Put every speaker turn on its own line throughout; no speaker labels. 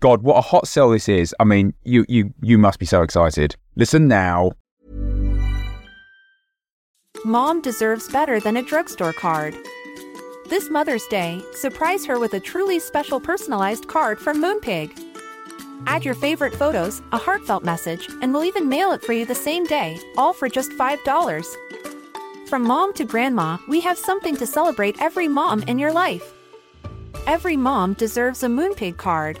God, what a hot sell this is. I mean, you you you must be so excited. Listen now.
Mom deserves better than a drugstore card. This Mother's Day, surprise her with a truly special personalized card from Moonpig. Add your favorite photos, a heartfelt message, and we'll even mail it for you the same day, all for just $5. From mom to grandma, we have something to celebrate every mom in your life. Every mom deserves a Moonpig card.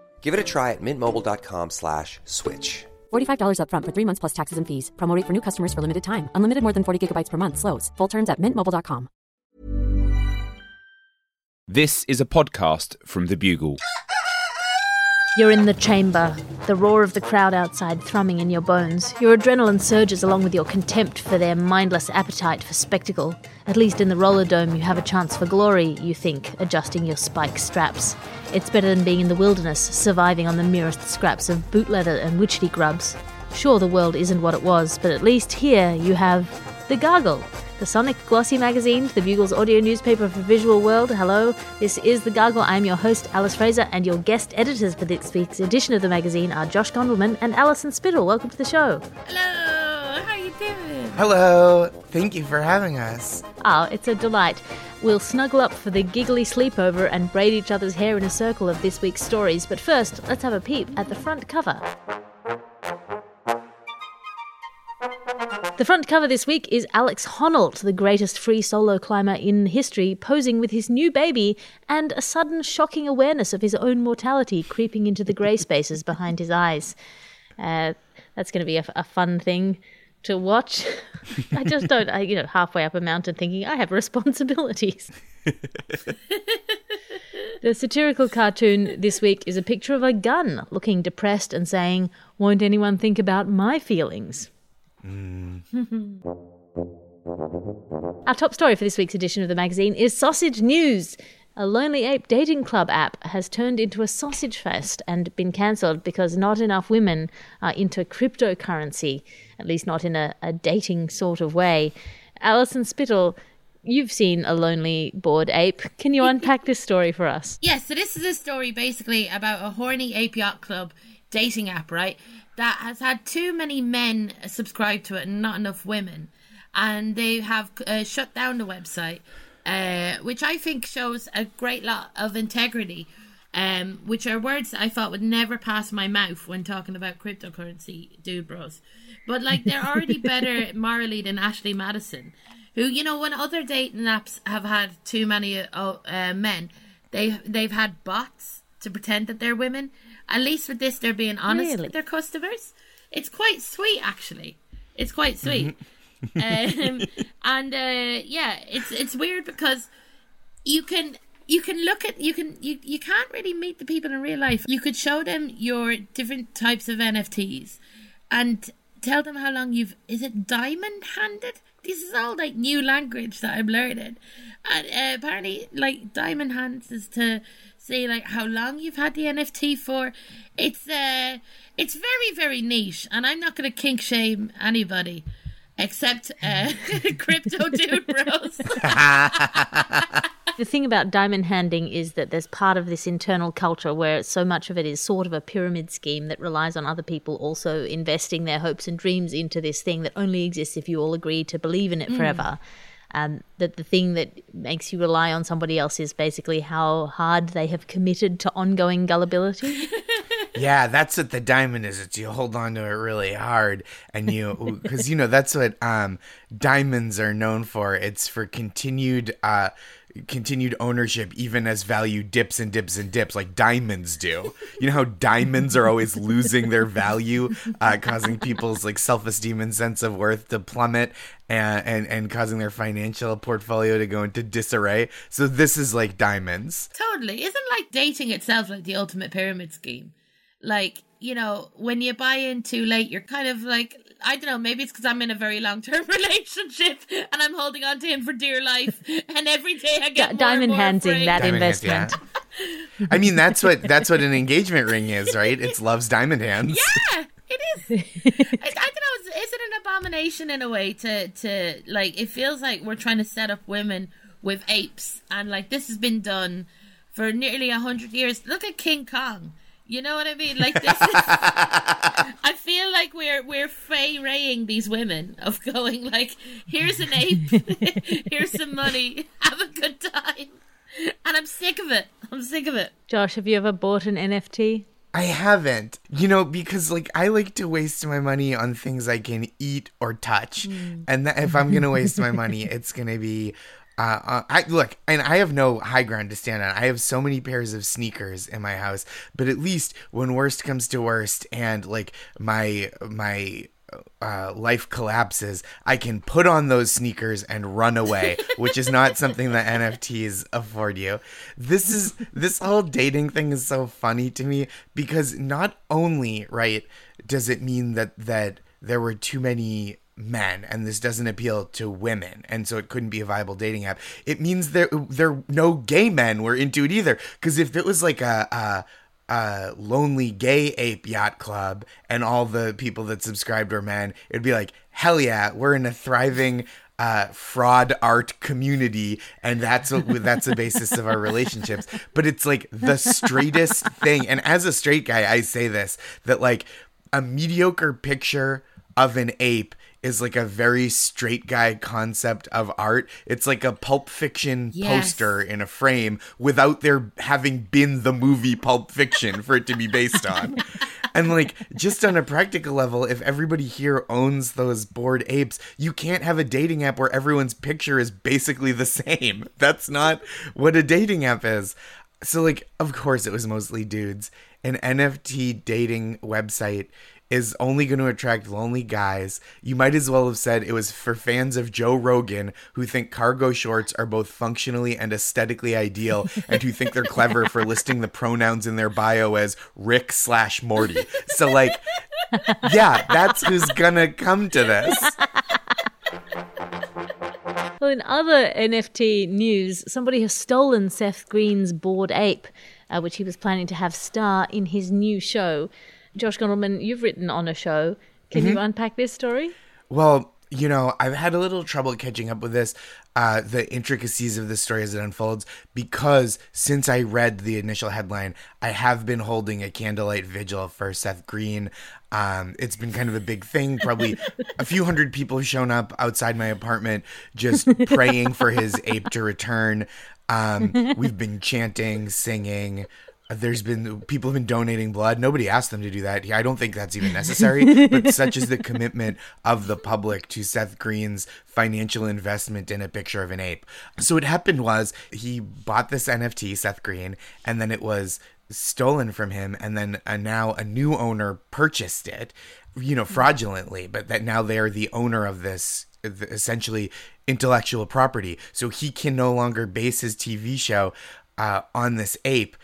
Give it a try at mintmobile.com slash switch.
$45 upfront for three months plus taxes and fees. Promo rate for new customers for limited time. Unlimited more than 40 gigabytes per month. Slows. Full terms at mintmobile.com.
This is a podcast from The Bugle.
You're in the chamber, the roar of the crowd outside thrumming in your bones. Your adrenaline surges along with your contempt for their mindless appetite for spectacle. At least in the roller dome, you have a chance for glory, you think, adjusting your spike straps. It's better than being in the wilderness, surviving on the merest scraps of boot leather and witchetty grubs. Sure, the world isn't what it was, but at least here you have The Gargle, the Sonic Glossy magazine, the Bugle's audio newspaper for visual world. Hello, this is The Gargle. I'm your host, Alice Fraser, and your guest editors for this week's edition of the magazine are Josh Gondelman and Alison Spittle. Welcome to the show.
Hello, how are you doing?
Hello, thank you for having us.
Ah, it's a delight. We'll snuggle up for the giggly sleepover and braid each other's hair in a circle of this week's stories, but first, let's have a peep at the front cover. The front cover this week is Alex Honnold, the greatest free solo climber in history, posing with his new baby and a sudden shocking awareness of his own mortality creeping into the grey spaces behind his eyes. Uh, that's going to be a, a fun thing to watch. I just don't, I, you know, halfway up a mountain thinking, I have responsibilities. the satirical cartoon this week is a picture of a gun looking depressed and saying, Won't anyone think about my feelings? Mm. Our top story for this week's edition of the magazine is Sausage News. A Lonely Ape dating club app has turned into a sausage fest and been cancelled because not enough women are into cryptocurrency, at least not in a, a dating sort of way. Alison Spittle, you've seen a lonely bored ape. Can you unpack this story for us?
Yes, so this is a story basically about a horny ape yacht club dating app, right? That has had too many men subscribe to it and not enough women. And they have uh, shut down the website, uh, which I think shows a great lot of integrity, um, which are words I thought would never pass my mouth when talking about cryptocurrency, dude bros. But like, they're already better morally than Ashley Madison, who, you know, when other dating apps have had too many uh, uh, men, they they've had bots to pretend that they're women. At least with this, they're being honest
Really?
with their customers. It's quite sweet, actually. It's quite sweet. um, and uh, yeah, it's it's weird because you can you can look at you can you, you can't really meet the people in real life. You could show them your different types of NFTs and tell them how long you've is it diamond handed? This is all like new language that I'm learning. And uh, apparently like diamond hands is to say like how long you've had the NFT for. It's uh it's very, very niche and I'm not gonna kink shame anybody. Except uh, crypto dude bros.
The thing about diamond handing is that there's part of this internal culture where so much of it is sort of a pyramid scheme that relies on other people also investing their hopes and dreams into this thing that only exists if you all agree to believe in it forever. Um, that the thing that makes you rely on somebody else is basically how hard they have committed to ongoing gullibility.
Yeah, that's what the diamond is. It's you hold on to it really hard, and you because you know that's what um, diamonds are known for. It's for continued uh, continued ownership, even as value dips and dips and dips, like diamonds do. You know how diamonds are always losing their value, uh, causing people's like self esteem and sense of worth to plummet. And, and and causing their financial portfolio to go into disarray. So this is like diamonds.
Totally. Isn't like dating itself like the ultimate pyramid scheme? Like, you know, when you buy in too late, you're kind of like, I don't know, maybe it's because I'm in a very long term relationship and I'm holding on to him for dear life. And every day I get more
Diamond
and more
hands in that
Diamond hands,
investment.
yeah. I mean, that's what that's what an engagement ring is, right? It's love's diamond hands.
Yeah, it is. I, I don't know. Is, is it an abomination in a way to to like? It feels like we're trying to set up women with apes, and like this has been done for nearly a hundred years. Look at King Kong. You know what I mean? Like this is. I feel like we're we're Fay Wraying these women of going like, here's an ape, here's some money, have a good time, and I'm sick of it. I'm sick of it.
Josh, have you ever bought an NFT?
I haven't, you know, because like I like to waste my money on things I can eat or touch, hmm. and that, if I'm gonna waste my money, it's gonna be. Uh, uh, I look, and I have no high ground to stand on. I have so many pairs of sneakers in my house, but at least when worst comes to worst, and like my my uh, life collapses, I can put on those sneakers and run away, which is not something that NFTs afford you. This is this whole dating thing is so funny to me because not only right does it mean that that there were too many men and this doesn't appeal to women and so it couldn't be a viable dating app it means there there no gay men were into it either because if it was like a, a uh, lonely gay ape yacht club and all the people that subscribed were men, it'd be like, hell yeah, we're in a thriving uh, fraud art community, and that's that's the basis of our relationships. But it's like the straightest thing, and as a straight guy, I say this that like a mediocre picture of an ape is like a very straight guy concept of art. It's like a pulp fiction
Yes.
poster in a frame without there having been the movie Pulp Fiction for it to be based on. And like just on a practical level, if everybody here owns those bored apes, you can't have a dating app where everyone's picture is basically the same. That's not what a dating app is. So like of course it was mostly dudes. An NFT dating website is only going to attract lonely guys. You might as well have said it was for fans of Joe Rogan who think cargo shorts are both functionally and aesthetically ideal and who think they're clever for listing the pronouns in their bio as Rick slash Morty. So, like, yeah, that's who's gonna come to this.
Well, in other NFT news, somebody has stolen Seth Green's bored ape, uh, which he was planning to have star in his new show. Josh Gondelman, you've written on a show. Can you unpack this story?
Well, you know, I've had a little trouble catching up with this, uh, the intricacies of the story as it unfolds, because since I read the initial headline, I have been holding a candlelight vigil for Seth Green. Um, it's been kind of a big thing. Probably a few hundred people have shown up outside my apartment just praying for his ape to return. Um, we've been chanting, singing. There's been people have been donating blood. Nobody asked them to do that. I don't think that's even necessary. but such is the commitment of the public to Seth Green's financial investment in a picture of an ape. So what happened was he bought this NFT, Seth Green, and then it was stolen from him, and then uh, now a new owner purchased it, you know, fraudulently. But that now they are the owner of this essentially intellectual property. So he can no longer base his TV show uh, on this ape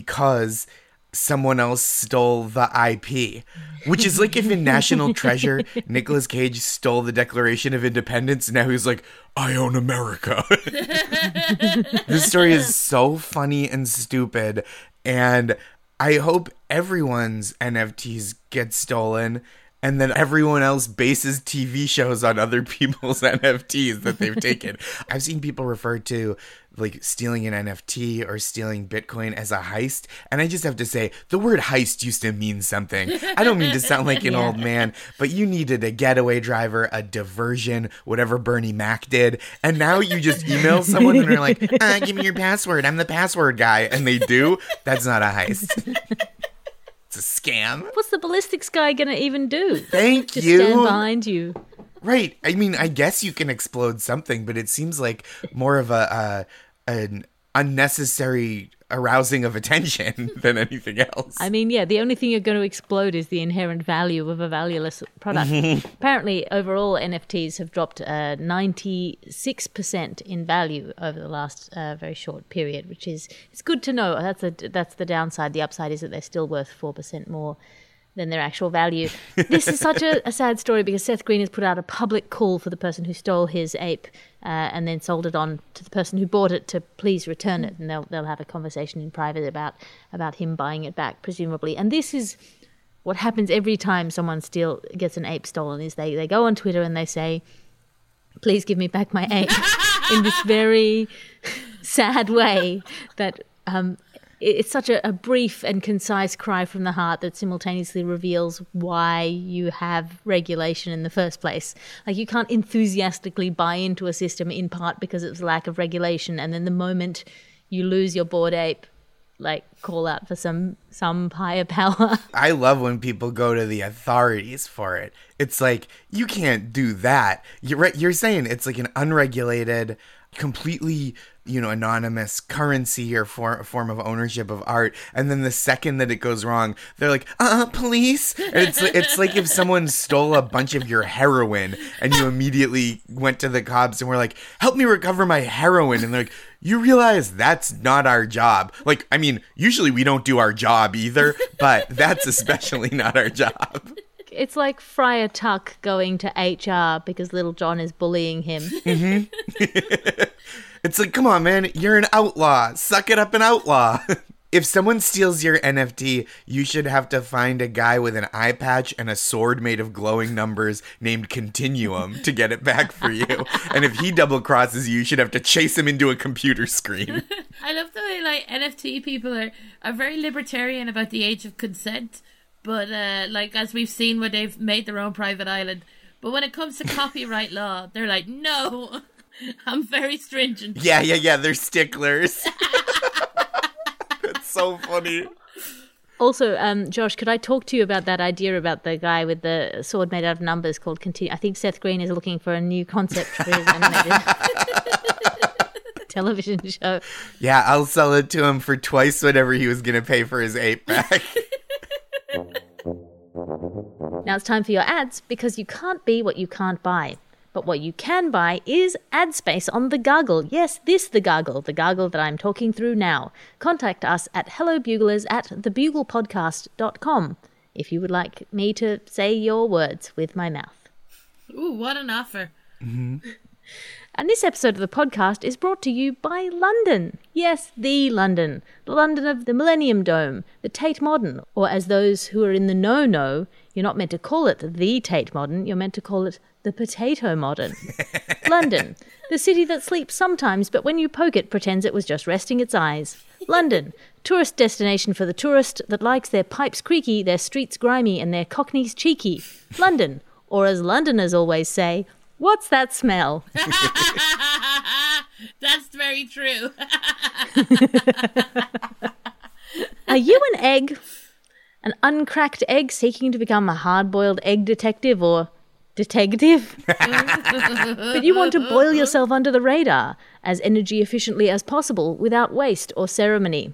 because someone else stole the IP. Which is like if in National Treasure, Nicolas Cage stole the Declaration of Independence. Now he's like, I own America. this story is so funny and stupid. And I hope everyone's NFTs get stolen and then everyone else bases TV shows on other people's NFTs that they've taken. I've seen people refer to like stealing an NFT or stealing Bitcoin as a heist. And I just have to say, the word heist used to mean something. I don't mean to sound like an old man, but you needed a getaway driver, a diversion, whatever Bernie Mac did. And now you just email someone and they're like, uh, give me your password. I'm the password guy. And they do. That's not a heist. It's a scam.
What's the ballistics guy gonna even do?
Thank
Just
you.
stand behind you.
Right. I mean, I guess you can explode something, but it seems like more of a uh, an unnecessary arousing of attention than anything else.
I mean, yeah, the only thing you're going to explode is the inherent value of a valueless product. Apparently, overall, NFTs have dropped uh, 96% in value over the last uh, very short period, which is it's good to know. That's a, that's the downside. The upside is that they're still worth 4% more than their actual value. this is such a, a sad story because Seth Green has put out a public call for the person who stole his ape uh, and then sold it on to the person who bought it to please return it, and they'll they'll have a conversation in private about about him buying it back, presumably. And this is what happens every time someone steal gets an ape stolen is they, they go on Twitter and they say, please give me back my ape in this very sad way that um, it's such a, a brief and concise cry from the heart that simultaneously reveals why you have regulation in the first place. Like you can't enthusiastically buy into a system in part because of lack of regulation, and then the moment you lose your bored ape, like call out for some some higher power.
I love when people go to the authorities for it. It's like you can't do that. You're. You're saying it's like an unregulated, completely you know anonymous currency or for, form of ownership of art, and then the second that it goes wrong, they're like, "Uh, police." It's it's like if someone stole a bunch of your heroin and you immediately went to the cops and were like, "Help me recover my heroin," and they're like. You realize that's not our job. Like, I mean, usually we don't do our job either, but that's especially not our job.
it's like Friar Tuck going to HR because Little John is bullying him. Mm-hmm.
It's like, come on, man, you're an outlaw. Suck it up, an outlaw. if someone steals your NFT, you should have to find a guy with an eye patch and a sword made of glowing numbers named Continuum to get it back for you. and if he double crosses you, you should have to chase him into a computer screen.
I love the way like NFT people are are very libertarian about the age of consent, but uh, like as we've seen when they've made their own private island. But when it comes to copyright law, they're like, no, I'm very stringent.
yeah, yeah, yeah, they're sticklers. So funny.
Also, um, Josh, could I talk to you about that idea about the guy with the sword made out of numbers called Continue? I think Seth Green is looking for a new concept for his animated television show.
Yeah, I'll sell it to him for twice whatever he was going to pay for his ape back.
Now it's time for your ads because you can't be what you can't buy. But what you can buy is ad space on the Gargle. Yes, this the Gargle, the Gargle that I'm talking through now. Contact us at hellobuglers at thebuglepodcast.com if you would like me to say your words with my mouth.
Ooh, what an offer! Mm-hmm.
And this episode of the podcast is brought to you by London. Yes, the London. The London of the Millennium Dome, the Tate Modern, or as those who are in the know know, you're not meant to call it the Tate Modern, you're meant to call it the Potato Modern. London, the city that sleeps sometimes, but when you poke it, pretends it was just resting its eyes. London, tourist destination for the tourist that likes their pipes creaky, their streets grimy, and their cockneys cheeky. London, or as Londoners always say, what's that smell?
That's very true.
Are you an egg? An uncracked egg seeking to become a hard boiled egg detective or detective? but you want to boil yourself under the radar as energy efficiently as possible without waste or ceremony.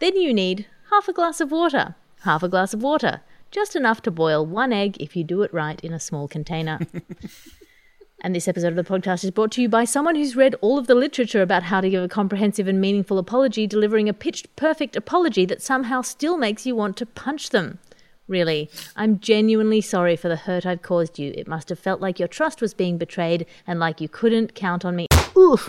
Then you need half a glass of water. Half a glass of water. Just enough to boil one egg if you do it right in a small container. And this episode of the podcast is brought to you by someone who's read all of the literature about how to give a comprehensive and meaningful apology, delivering a pitched perfect apology that somehow still makes you want to punch them. Really, I'm genuinely sorry for the hurt I've caused you. It must have felt like your trust was being betrayed and like you couldn't count on me. Oof.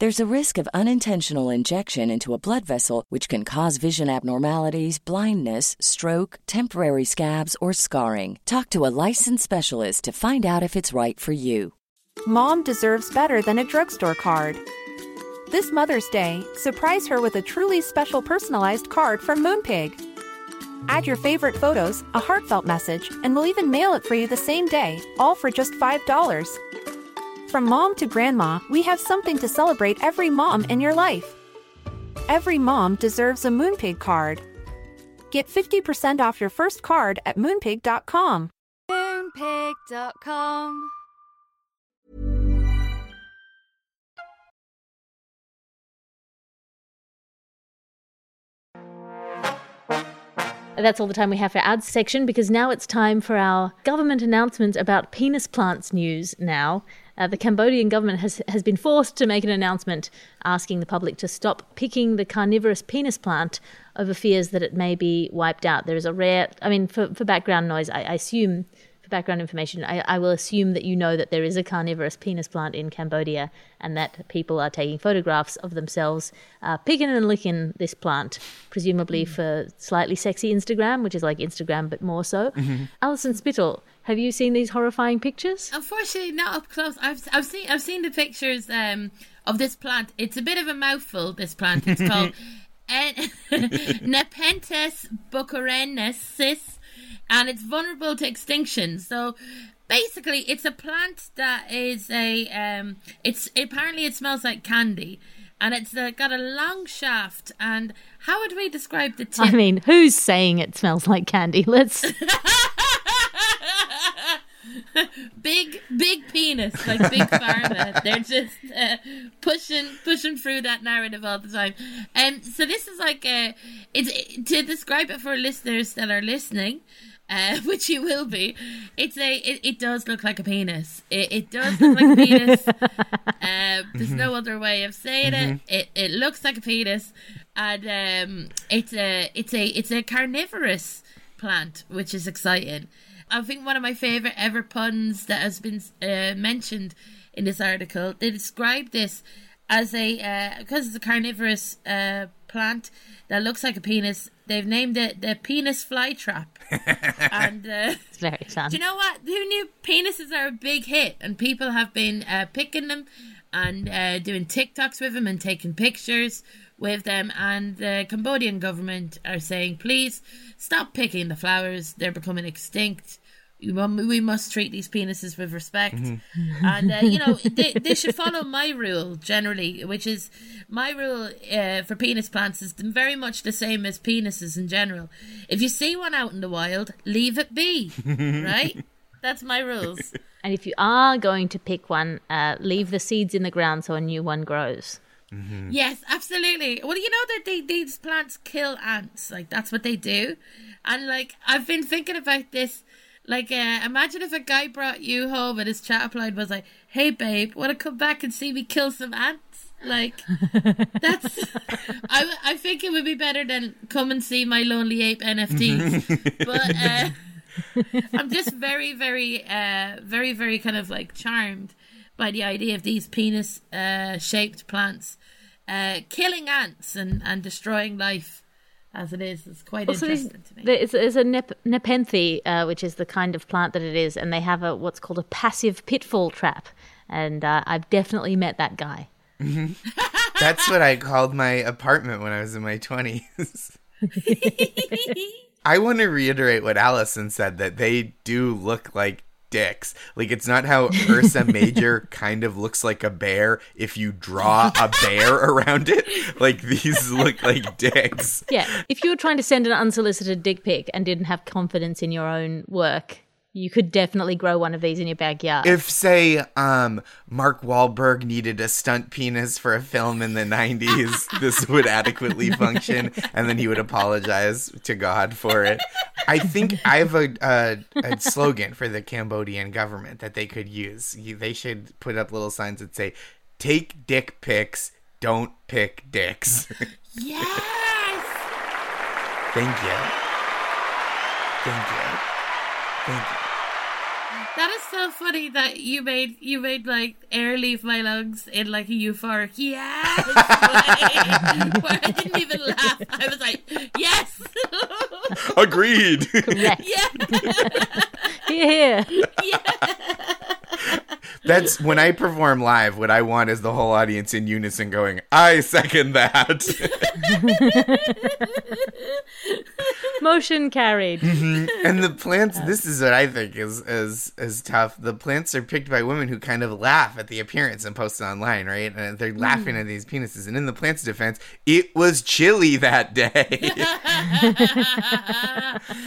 There's a risk of unintentional injection into a blood vessel, which can cause vision abnormalities, blindness, stroke, temporary scabs, or scarring. Talk to a licensed specialist to find out if it's right for you.
Mom deserves better than a drugstore card. This Mother's Day, surprise her with a truly special personalized card from Moonpig. Add your favorite photos, a heartfelt message, and we'll even mail it for you the same day, all for just $5. From mom to grandma, we have something to celebrate every mom in your life. Every mom deserves a Moonpig card. Get 50% off your first card at moonpig.com.
Moonpig.com.
That's all the time we have for ads section because now it's time for our government announcement about penis plants news now. Uh, the Cambodian government has, has been forced to make an announcement asking the public to stop picking the carnivorous penis plant over fears that it may be wiped out. There is a rare, I mean, for, for background noise, I, I assume, for background information, I, I will assume that you know that there is a carnivorous penis plant in Cambodia and that people are taking photographs of themselves uh, picking and licking this plant, presumably for slightly sexy Instagram, which is like Instagram but more so. Alison Spittle, have you seen these horrifying pictures?
Unfortunately, not up close. I've I've seen I've seen the pictures um, of this plant. It's a bit of a mouthful. This plant. It's called En- Nepenthes bokorensis, and it's vulnerable to extinction. So. Basically, it's a plant that is a. Um, it's apparently it smells like candy, and it's uh, got a long shaft. And how would we describe the tip?
I mean, who's saying it smells like candy? Let's.
big big penis like big pharma they're just uh, pushing pushing through that narrative all the time and um, so this is like uh it's to describe it for listeners that are listening uh, which you will be. It's a. It, it does look like a penis. It, it does look like a penis. uh, there's no other way of saying it. It it looks like a penis, and um, it's a it's a it's a carnivorous plant, which is exciting. I think one of my favorite ever puns that has been uh, mentioned in this article. They describe this as a because it's a carnivorous uh, plant that looks like a penis. They've named it the penis fly trap. and uh,
It's very fun.
do you know what? Who knew penises are a big hit, and people have been uh, picking them and uh, doing TikToks with them and taking pictures with them. And the Cambodian government are saying, please stop picking the flowers; they're becoming extinct. We must treat these penises with respect, and uh, you know they they should follow my rule generally, which is my rule uh, for penis plants is very much the same as penises in general. If you see one out in the wild, leave it be, right? That's my rules.
And if you are going to pick one, uh, leave the seeds in the ground so a new one grows.
Yes, absolutely. Well, you know that they, these plants kill ants. Like that's what they do. And like I've been thinking about this. Like, uh, imagine if a guy brought you home and his chat line was like, "Hey, babe, want to come back and see me kill some ants?" Like, that's. I I think it would be better than come and see my lonely ape NFTs. but uh, I'm just very, very, uh, very, very kind of like charmed by the idea of these penis uh, shaped plants uh, killing ants and, and destroying life as it is. It's quite
Also,
interesting to me.
there's, there's a nep- nepenthe, uh, which is the kind of plant that it is, and they have a what's called a passive pitfall trap. And uh, I've definitely met that guy.
That's what I called my apartment when I was in my 20s. I want to reiterate what Alison said that they do look like dicks. Like it's not how Ursa Major kind of looks like a bear if you draw a bear around it. Like these look like dicks.
Yeah, if you were trying to send an unsolicited dick pic and didn't have confidence in your own work, you could definitely grow one of these in your backyard.
If say um Mark Wahlberg needed a stunt penis for a film in the 90s, this would adequately function and then he would apologize to God for it. I think I have a, a, a slogan for the Cambodian government that they could use. They should put up little signs that say, "Take dick pics, don't pick dicks."
Yes.
Thank you. Thank you. Thank you.
That is so funny that you made you made like air leave my lungs in like a euphoric yes way, where I didn't even laugh. I was like, yes,
Agreed.
Correct.
yeah,
Here, here.
That's when I perform live. What I want is the whole audience in unison going, "I second that."
Motion carried. Mm-hmm.
and the plants. This is what I think is is is tough. The plants are picked by women who kind of laugh at the appearance and post it online, right? And they're hmm. laughing at these penises. And in the plant's defense, it was chilly that day.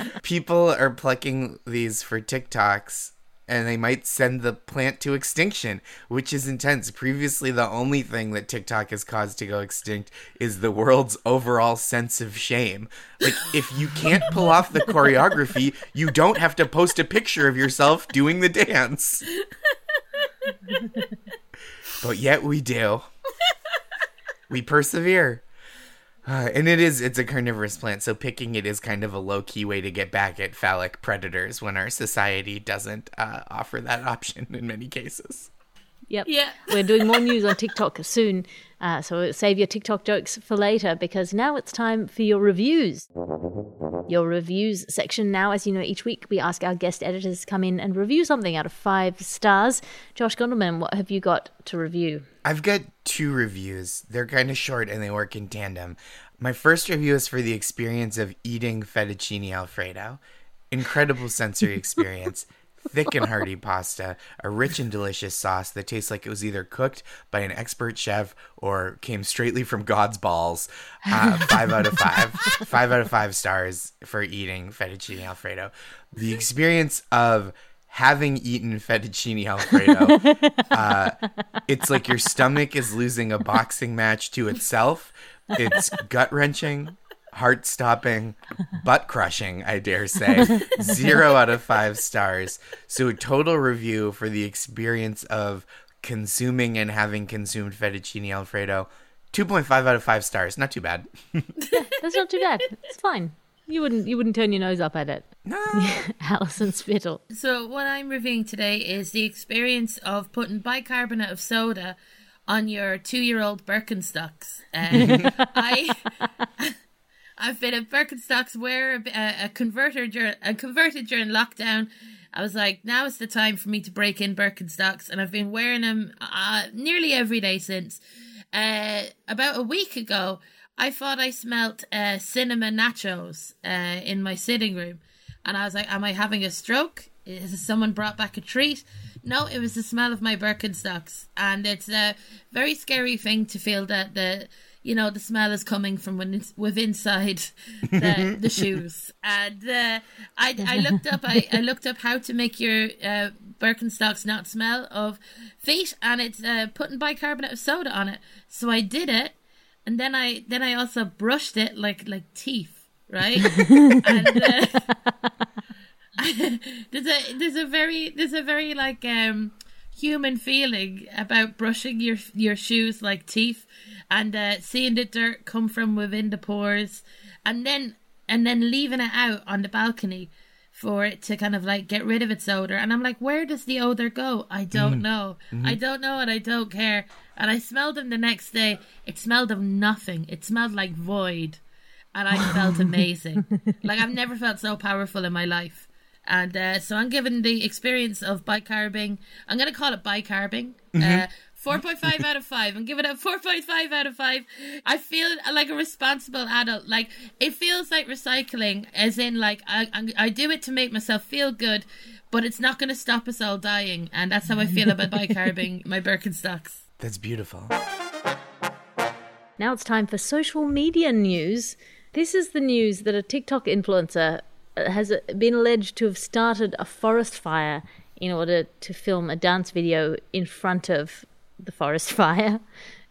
People are plucking these for TikToks. And they might send the plant to extinction, which is intense. Previously, the only thing that TikTok has caused to go extinct is the world's overall sense of shame. Like, if you can't pull off the choreography, you don't have to post a picture of yourself doing the dance. But yet we do. We persevere. Uh, and it is it's a carnivorous plant so picking it is kind of a low-key way to get back at phallic predators when our society doesn't uh, offer that option in many cases
Yep.
Yeah.
We're doing more news on TikTok soon. Uh, so save your TikTok jokes for later because now it's time for your reviews. Your reviews section now, as you know, each week we ask our guest editors to come in and review something out of five stars. Josh Gondelman, what have you got to review?
I've got two reviews. They're kind of short and they work in tandem. My first review is for the experience of eating fettuccine alfredo. Incredible sensory experience. Thick and hearty pasta, a rich and delicious sauce that tastes like it was either cooked by an expert chef or came straightly from God's balls. Uh, five out of five. Five out of five stars for eating fettuccine alfredo. The experience of having eaten fettuccine alfredo it's like your stomach is losing a boxing match to itself. It's gut wrenching, heart stopping, butt crushing, I dare say. Zero out of five stars. So, a total review for the experience of consuming and having consumed fettuccine alfredo 2.5 out of 5 stars. Not too bad.
That's not too bad. It's fine. You wouldn't you wouldn't turn your nose up at it.
No.
Alison Spittle.
So what I'm reviewing today is the experience of putting bicarbonate of soda on your two-year-old Birkenstocks. Uh, I. I've been a Birkenstocks wearer, a, a converter during a converted during lockdown. I was like, now is the time for me to break in Birkenstocks, and I've been wearing them uh, nearly every day since. Uh, about a week ago, I thought I smelt uh, cinnamon nachos uh, in my sitting room, and I was like, "Am I having a stroke? Is someone brought back a treat?" No, it was the smell of my Birkenstocks, and it's a very scary thing to feel that the you know the smell is coming from when it's with inside the, the shoes. And uh, I I looked up I, I looked up how to make your uh, Birkenstocks not smell of feet, and it's uh, putting bicarbonate of soda on it. So I did it, and then I then I also brushed it like like teeth, right? and uh, there's a there's a very there's a very like um human feeling about brushing your your shoes like teeth and uh, seeing the dirt come from within the pores and then and then leaving it out on the balcony for it to kind of like get rid of its odor. And i'm like where does the odor go? I don't know. I don't know and i don't care. And i smelled them the next day. It smelled of nothing. It smelled like void. And i felt amazing. Like i've never felt so powerful in my life and uh, so I'm giving the experience of bicarbing. I'm going to call it bicarbing. Uh, 4.5 out of 5. I'm giving it a 4.5 out of 5. I feel like a responsible adult. Like, it feels like recycling, as in, like, I, I, I do it to make myself feel good, but it's not going to stop us all dying. And that's how I feel about bicarbing my Birkenstocks.
That's beautiful.
Now it's time for social media news. This is the news that a TikTok influencer has been alleged to have started a forest fire in order to film a dance video in front of the forest fire.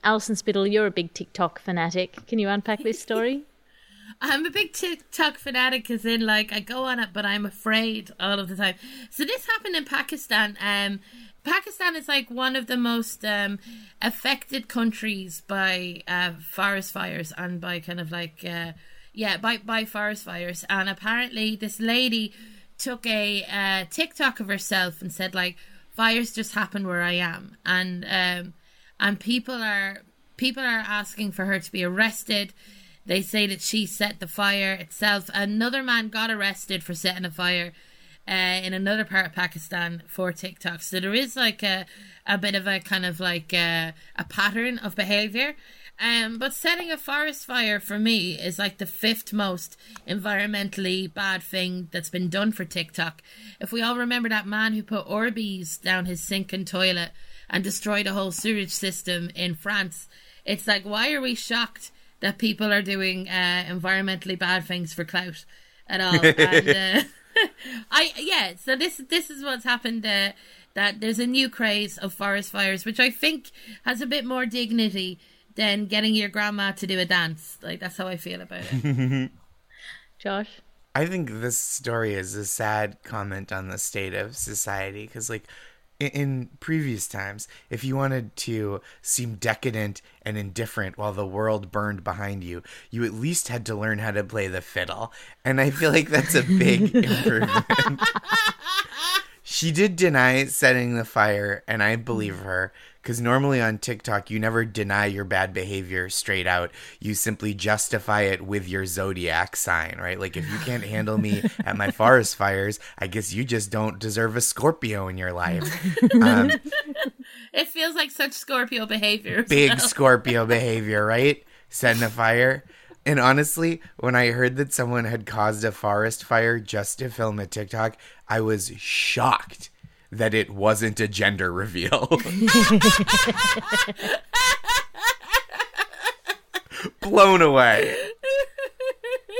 Alison Spittle, you're a big TikTok fanatic. Can you unpack this story?
I'm a big TikTok fanatic, as in like I go on it, but I'm afraid all of the time. So this happened in Pakistan. Um, Pakistan is like one of the most um, affected countries by uh, forest fires and by kind of like uh, yeah by by forest fires. And apparently, this lady took a uh, TikTok of herself and said like fires just happen where I am, and um, and people are people are asking for her to be arrested. They say that she set the fire itself. Another man got arrested for setting a fire uh, in another part of Pakistan for TikTok. So there is like a a bit of a kind of like a, a pattern of behavior. Um, but setting a forest fire for me is like the fifth most environmentally bad thing that's been done for TikTok. If we all remember that man who put Orbeez down his sink and toilet and destroyed a whole sewage system in France, it's like why are we shocked that people are doing uh, environmentally bad things for clout at all? and, uh, I yeah. So this this is what's happened. Uh, that there's a new craze of forest fires, which I think has a bit more dignity than getting your grandma to do a dance. Like that's how I feel about it.
Josh.
I think this story is a sad comment on the state of society because, like, in, in previous times, if you wanted to seem decadent and indifferent while the world burned behind you, you at least had to learn how to play the fiddle. And I feel like that's a big improvement. she did deny setting the fire, and I believe her because normally on TikTok, you never deny your bad behavior straight out. You simply justify it with your zodiac sign, right? Like, if you can't handle me at my forest fires, I guess you just don't deserve a Scorpio in your life. Um,
it feels like such Scorpio behavior.
big
so.
Scorpio behavior, right? Setting a fire. And honestly, when I heard that someone had caused a forest fire just to film a TikTok, I was shocked that it wasn't a gender reveal. Blown away.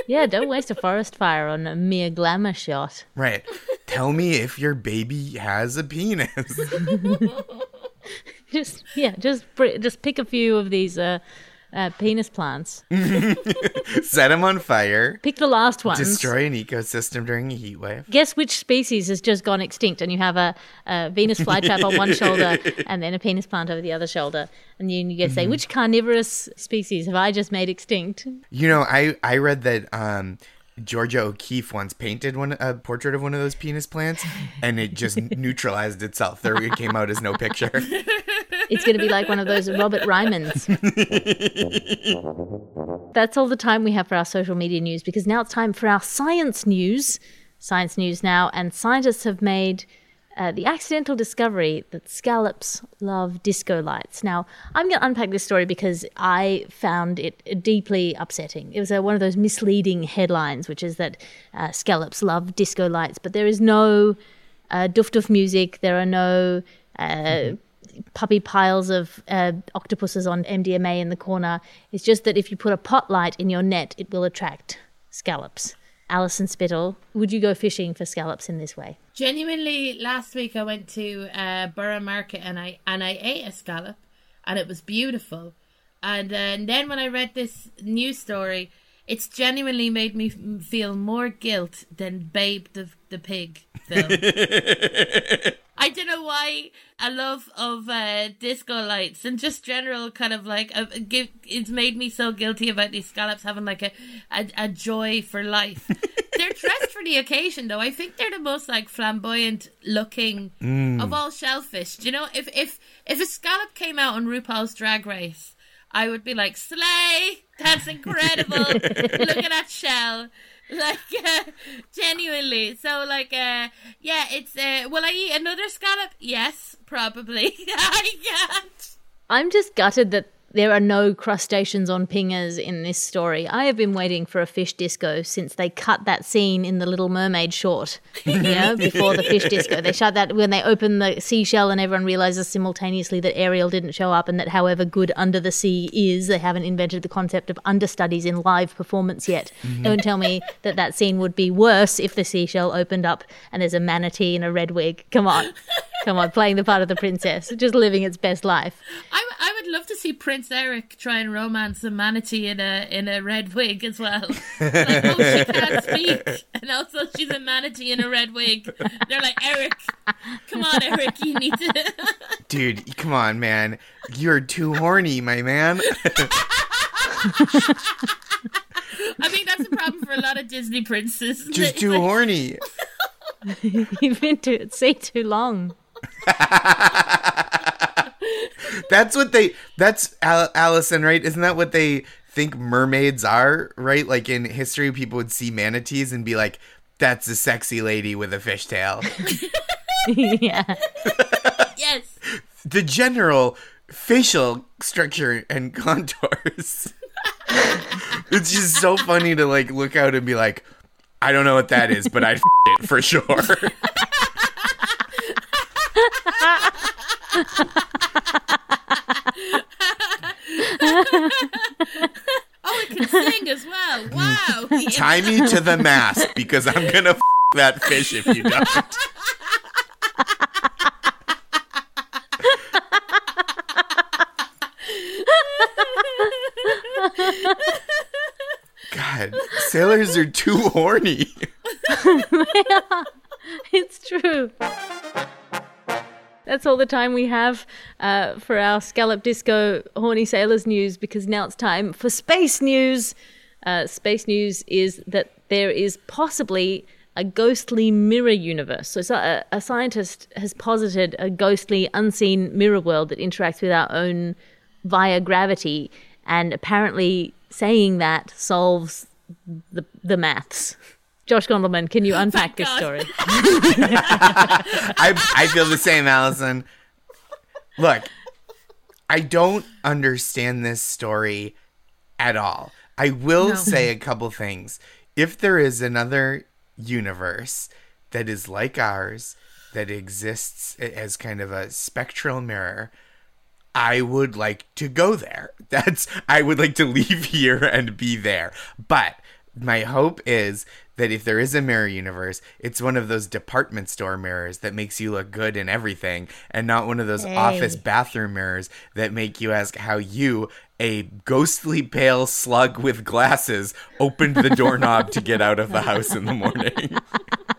Yeah, don't waste a forest fire on a mere glamour shot.
Right. Tell me if your baby has a penis.
Just yeah, just just pick a few of these uh, uh, penis plants.
Set them on fire.
Pick the last one.
Destroy an ecosystem during a heat wave.
Guess which species has just gone extinct, and you have a, a Venus flytrap on one shoulder and then a penis plant over the other shoulder, and you, you get to say which carnivorous species have I just made extinct?
You know, I I read that um Georgia O'Keeffe once painted one a portrait of one of those penis plants, and it just neutralized itself. There it came out as no picture.
It's going to be like one of those Robert Ryman's. That's all the time we have for our social media news because now it's time for our science news. Science news now, and scientists have made uh, the accidental discovery that scallops love disco lights. Now, I'm going to unpack this story because I found it deeply upsetting. It was uh, one of those misleading headlines, which is that uh, scallops love disco lights, but there is no uh, doof doof music, there are no. Uh, puppy piles of uh, octopuses on MDMA in the corner. It's just that if you put a pot light in your net, it will attract scallops. Alison Spittle, would you go fishing for scallops in this way?
Genuinely, last week I went to uh, Borough Market and I and I ate a scallop, and it was beautiful. And, uh, and then when I read this news story, it's genuinely made me f- feel more guilt than Babe the the Pig film. I don't know why a love of uh, disco lights and just general kind of like uh, give, it's made me so guilty about these scallops having like a, a, a joy for life. they're dressed for the occasion though. I think they're the most like flamboyant looking of all shellfish. Do you know if if if a scallop came out on RuPaul's Drag Race, I would be like slay. That's incredible. Look at that shell like uh, genuinely. So like uh yeah it's uh will i eat another scallop? Yes probably. I can't.
I'm just gutted that there are no crustaceans on pingers in this story. I have been waiting for a fish disco since they cut that scene in the Little Mermaid short. You know, before the fish disco, they shut that when they open the seashell and everyone realizes simultaneously that Ariel didn't show up and that however good under the sea is, they haven't invented the concept of understudies in live performance yet. Mm-hmm. Don't tell me that that scene would be worse if the seashell opened up and there's a manatee in a red wig. Come on. Come on, playing the part of the princess, just living its best life.
I, w- I would love to see Prince Eric try and romance a manatee in a in a red wig as well. like, oh, she can't speak, and also she's a manatee in a red wig. They're like, Eric, come on, Eric, you need to.
Dude, come on, man. You're too horny, my man.
I think that's a problem for a lot of Disney princes.
Just too
like,
horny.
You've been to sea too long.
That's what they. That's Al- Alison, right? Isn't that what they think mermaids are? Right? Like in history, people would see manatees and be like, "That's a sexy lady with a fishtail."
yeah.
Yes.
the general facial structure and contours. it's just so funny to like look out and be like, I don't know what that is, but I'd f- it for sure.
Oh, it can sing as well. Wow.
Tie me to the mast because I'm gonna f- that fish if you don't. God, sailors are too horny.
It's true. That's all the time we have uh, for our Scallop Disco Horny Sailors news because now it's time for space news. Uh, space news is that there is possibly a ghostly mirror universe. So, so a, a scientist has posited a ghostly, unseen mirror world that interacts with our own via gravity, and apparently saying that solves the, the maths. Josh Gondelman, can you unpack this story?
I I feel the same, Alison. Look, I don't understand this story at all. I will say a couple things. If there is another universe that is like ours, that exists as kind of a spectral mirror, I would like to go there. That's I would like to leave here and be there. But my hope is that if there is a mirror universe, it's one of those department store mirrors that makes you look good in everything and not one of those office bathroom mirrors that make you ask how you, a ghostly pale slug with glasses, opened the doorknob to get out of the house in the morning.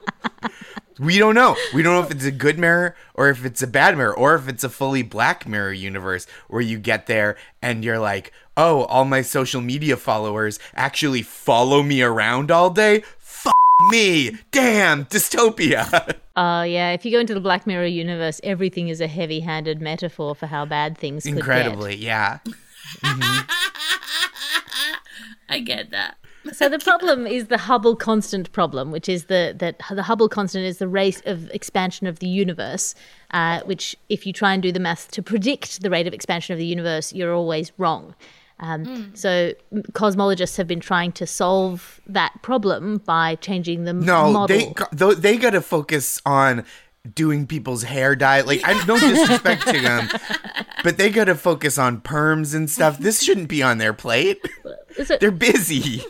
We don't know. We don't know if it's a good mirror or if it's a bad mirror or if it's a fully black mirror universe where you get there and you're like, oh, all my social media followers actually follow me around all day? Fuck me. Damn, dystopia.
Uh, yeah, if you go into the Black Mirror universe, everything is a heavy handed metaphor for how bad things could
Incredibly, yeah.
I get that.
Get. So the problem is the Hubble constant problem, which is the that the Hubble constant is the rate of expansion of the universe, uh, which if you try and do the math to predict the rate of expansion of the universe, you're always wrong. Um, So cosmologists have been trying to solve that problem by changing the model.
No,
model.
they though they got to focus on doing people's hair dye. Like I no disrespect to them, but they got to focus on perms and stuff. This shouldn't be on their plate.
So-
They're busy.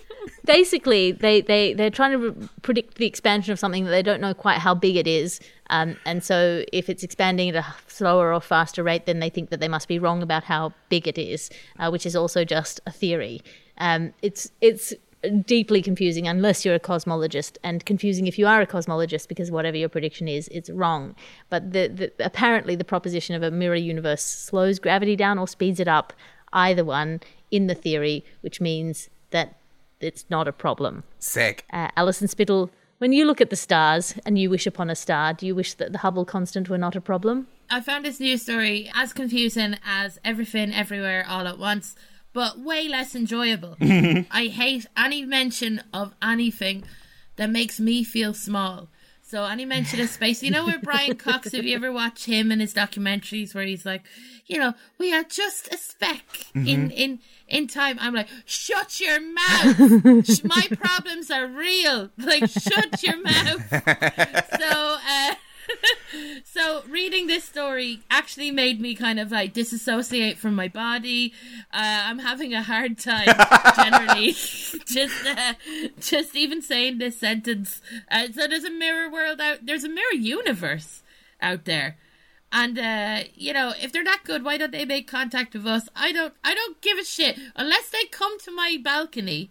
Basically they, they they're trying to re- predict the expansion of something that they don't know quite how big it is um, and so if it's expanding at a slower or faster rate then they think that they must be wrong about how big it is uh, which is also just a theory. Um, it's it's deeply confusing unless you're a cosmologist and confusing if you are a cosmologist because whatever your prediction is it's wrong. But the, the apparently the proposition of a mirror universe slows gravity down or speeds it up either one in the theory which means that it's not a problem.
Sick.
Uh, Alison Spittle, when you look at the stars and you wish upon a star, do you wish that the Hubble constant were not a problem?
I found this news story as confusing as everything, everywhere, all at once, but way less enjoyable. I hate any mention of anything that makes me feel small. So any mention of space, you know where Brian Cox, have you ever watched him and his documentaries where he's like, you know, we are just a speck in in in time. I'm like, shut your mouth. My problems are real. Like, shut your mouth. So, uh, so reading this story actually made me kind of like disassociate from my body. Uh, I'm having a hard time generally, just uh, just even saying this sentence. Uh, so there's a mirror world out. There's a mirror universe out there. And uh, you know, if they're that good, why don't they make contact with us? I don't. I don't give a shit unless they come to my balcony,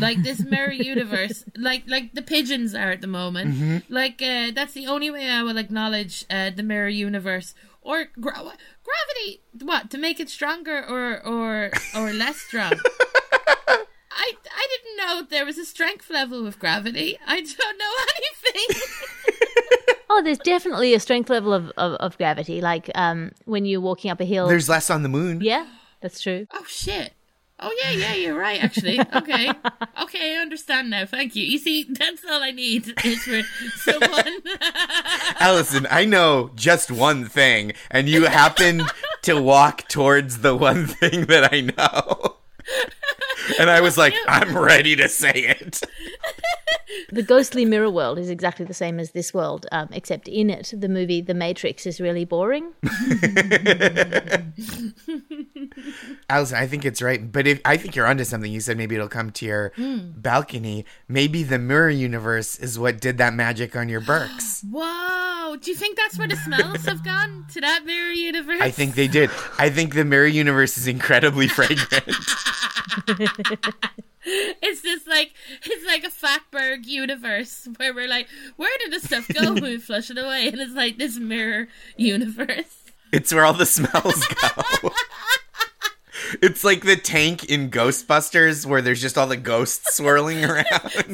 like this mirror universe, like like the pigeons are at the moment.
Mm-hmm.
Like uh, that's the only way I will acknowledge uh, the mirror universe or gra- gravity. What to make it stronger or or or less strong? I, I didn't know there was a strength level with gravity. I don't know anything.
Oh, there's definitely a strength level of, of, of gravity. Like um, when you're walking up a hill.
There's less on the moon.
yeah, that's true.
oh shit. Oh yeah, yeah, you're right. Actually, okay, okay, I understand now. Thank you. You see, that's all I need is for someone.
Alison, I know just one thing, and you happened to walk towards the one thing that I know. And I was like, I'm ready to say it.
The ghostly mirror world is exactly the same as this world, um, except in it, the movie The Matrix is really boring.
Alison, I think it's right, but if I think you're onto something, you said maybe it'll come to your balcony. Maybe the mirror universe is what did that magic on your Burks.
Whoa! Do you think that's where the smells have gone to that mirror universe?
I think they did. I think the mirror universe is incredibly fragrant.
it's just like it's like a Fatberg universe where we're like, where did the stuff go we flush it away? And it's like this mirror universe.
It's where all the smells go. It's like the tank in Ghostbusters where there's just all the ghosts swirling around.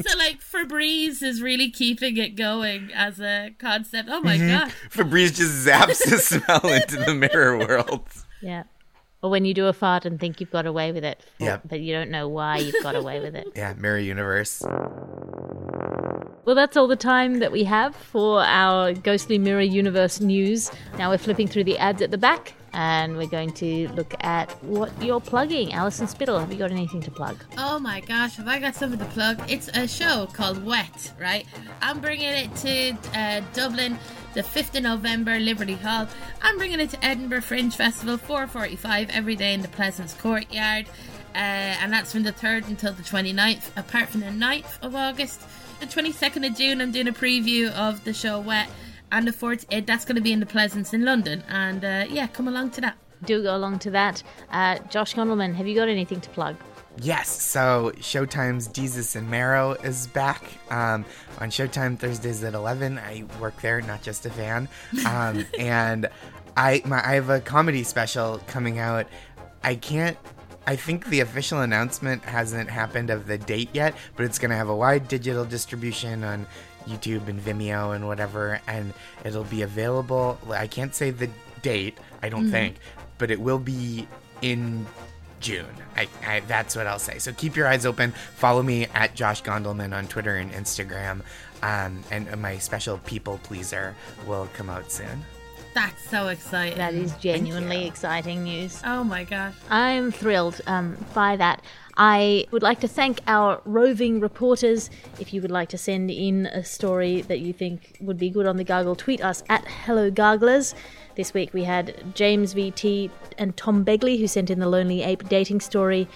So like Febreze is really keeping it going as a concept. Oh my mm-hmm. god!
Febreze just zaps the smell into the mirror world.
Yeah. Or when you do a fart and think you've got away with it,
yeah.
But you don't know why you've got away with it.
Yeah, mirror universe.
Well, that's all the time that we have for our Ghostly Mirror Universe news. Now we're flipping through the ads at the back and we're going to look at what you're plugging. Alison Spittle, have you got anything to plug?
Oh my gosh, have I got something to plug? It's a show called Wet, right? I'm bringing it to uh, Dublin the 5th of November, Liberty Hall. I'm bringing it to Edinburgh Fringe Festival, 4.45 every day in the Pleasance Courtyard. Uh, and that's from the 3rd until the 29th, apart from the 9th of August. The 22nd of June, I'm doing a preview of the show Wet. And the 4th, uh, that's going to be in the Pleasance in London. And uh, yeah, come along to that.
Do go along to that. Uh, Josh Gondelman, have you got anything to plug?
Yes, so Showtime's Desus and Mero is back um, on Showtime Thursdays at 11. I work there, not just a fan. Um, and I, my, I have a comedy special coming out. I can't. I think the official announcement hasn't happened of the date yet, but it's going to have a wide digital distribution on YouTube and Vimeo and whatever, and it'll be available. I can't say the date, I don't think, but it will be in June. I, I, that's what I'll say. So keep your eyes open. Follow me at Josh Gondelman on Twitter and Instagram. Um, and my special people pleaser will come out soon.
That's so exciting.
That is genuinely exciting news.
Oh my gosh.
I'm thrilled um, by that. I would like to thank our roving reporters. If you would like to send in a story that you think would be good on the Gargle, tweet us at Hello Garglers. This week we had James VT and Tom Begley who sent in the Lonely Ape dating story.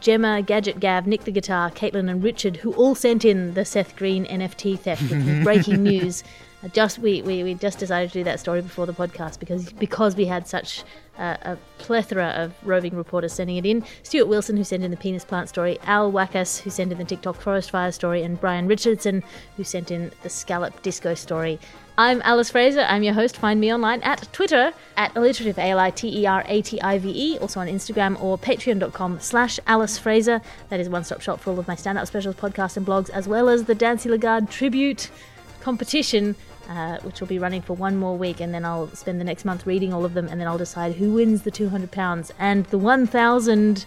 Gemma, Gadget Gav, Nick the Guitar, Caitlin, and Richard, who all sent in the Seth Green NFT theft, which was breaking news. Uh, Just we, we, we just decided to do that story before the podcast because because we had such uh, a plethora of roving reporters sending it in. Stuart Wilson, who sent in the penis plant story, Al Wackas, who sent in the TikTok forest fire story, and Brian Richardson, who sent in the scallop disco story. I'm Alice Fraser. I'm your host. Find me online at Twitter at alliterative, A-L-I-T-E-R-A-T-I-V-E, also on Instagram or patreon.com slash Alice Fraser. That is one-stop shop for all of my stand-up specials, podcasts and blogs, as well as the Dancy Lagarde tribute competition, uh, which will be running for one more week, and then I'll spend the next month reading all of them, and then I'll decide who wins the £200 and the $1,000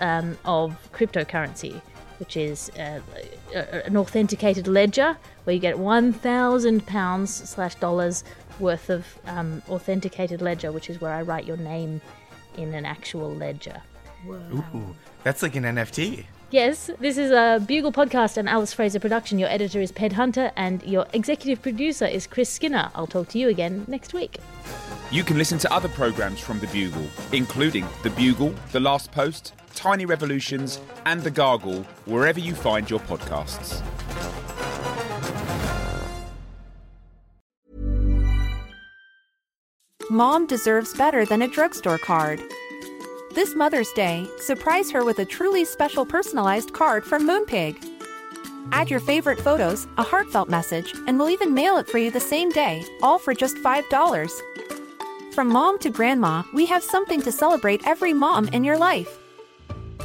um, of cryptocurrency, which is uh, a- an authenticated ledger where you get £1,000 slash dollars worth of um, authenticated ledger, which is where I write your name in an actual ledger.
Ooh, that's like an NFT.
Yes, this is a Bugle podcast and Alice Fraser production. Your editor is Ped Hunter, and your executive producer is Chris Skinner. I'll talk to you again next week.
You can listen to other programmes from The Bugle, including The Bugle, The Last Post, Tiny Revolutions, and The Gargle, wherever you find your podcasts.
Mom deserves better than a drugstore card. This Mother's Day, surprise her with a truly special personalized card from Moonpig. Add your favorite photos, a heartfelt message, and we'll even mail it for you the same day, all for just $5. From mom to grandma, we have something to celebrate every mom in your life.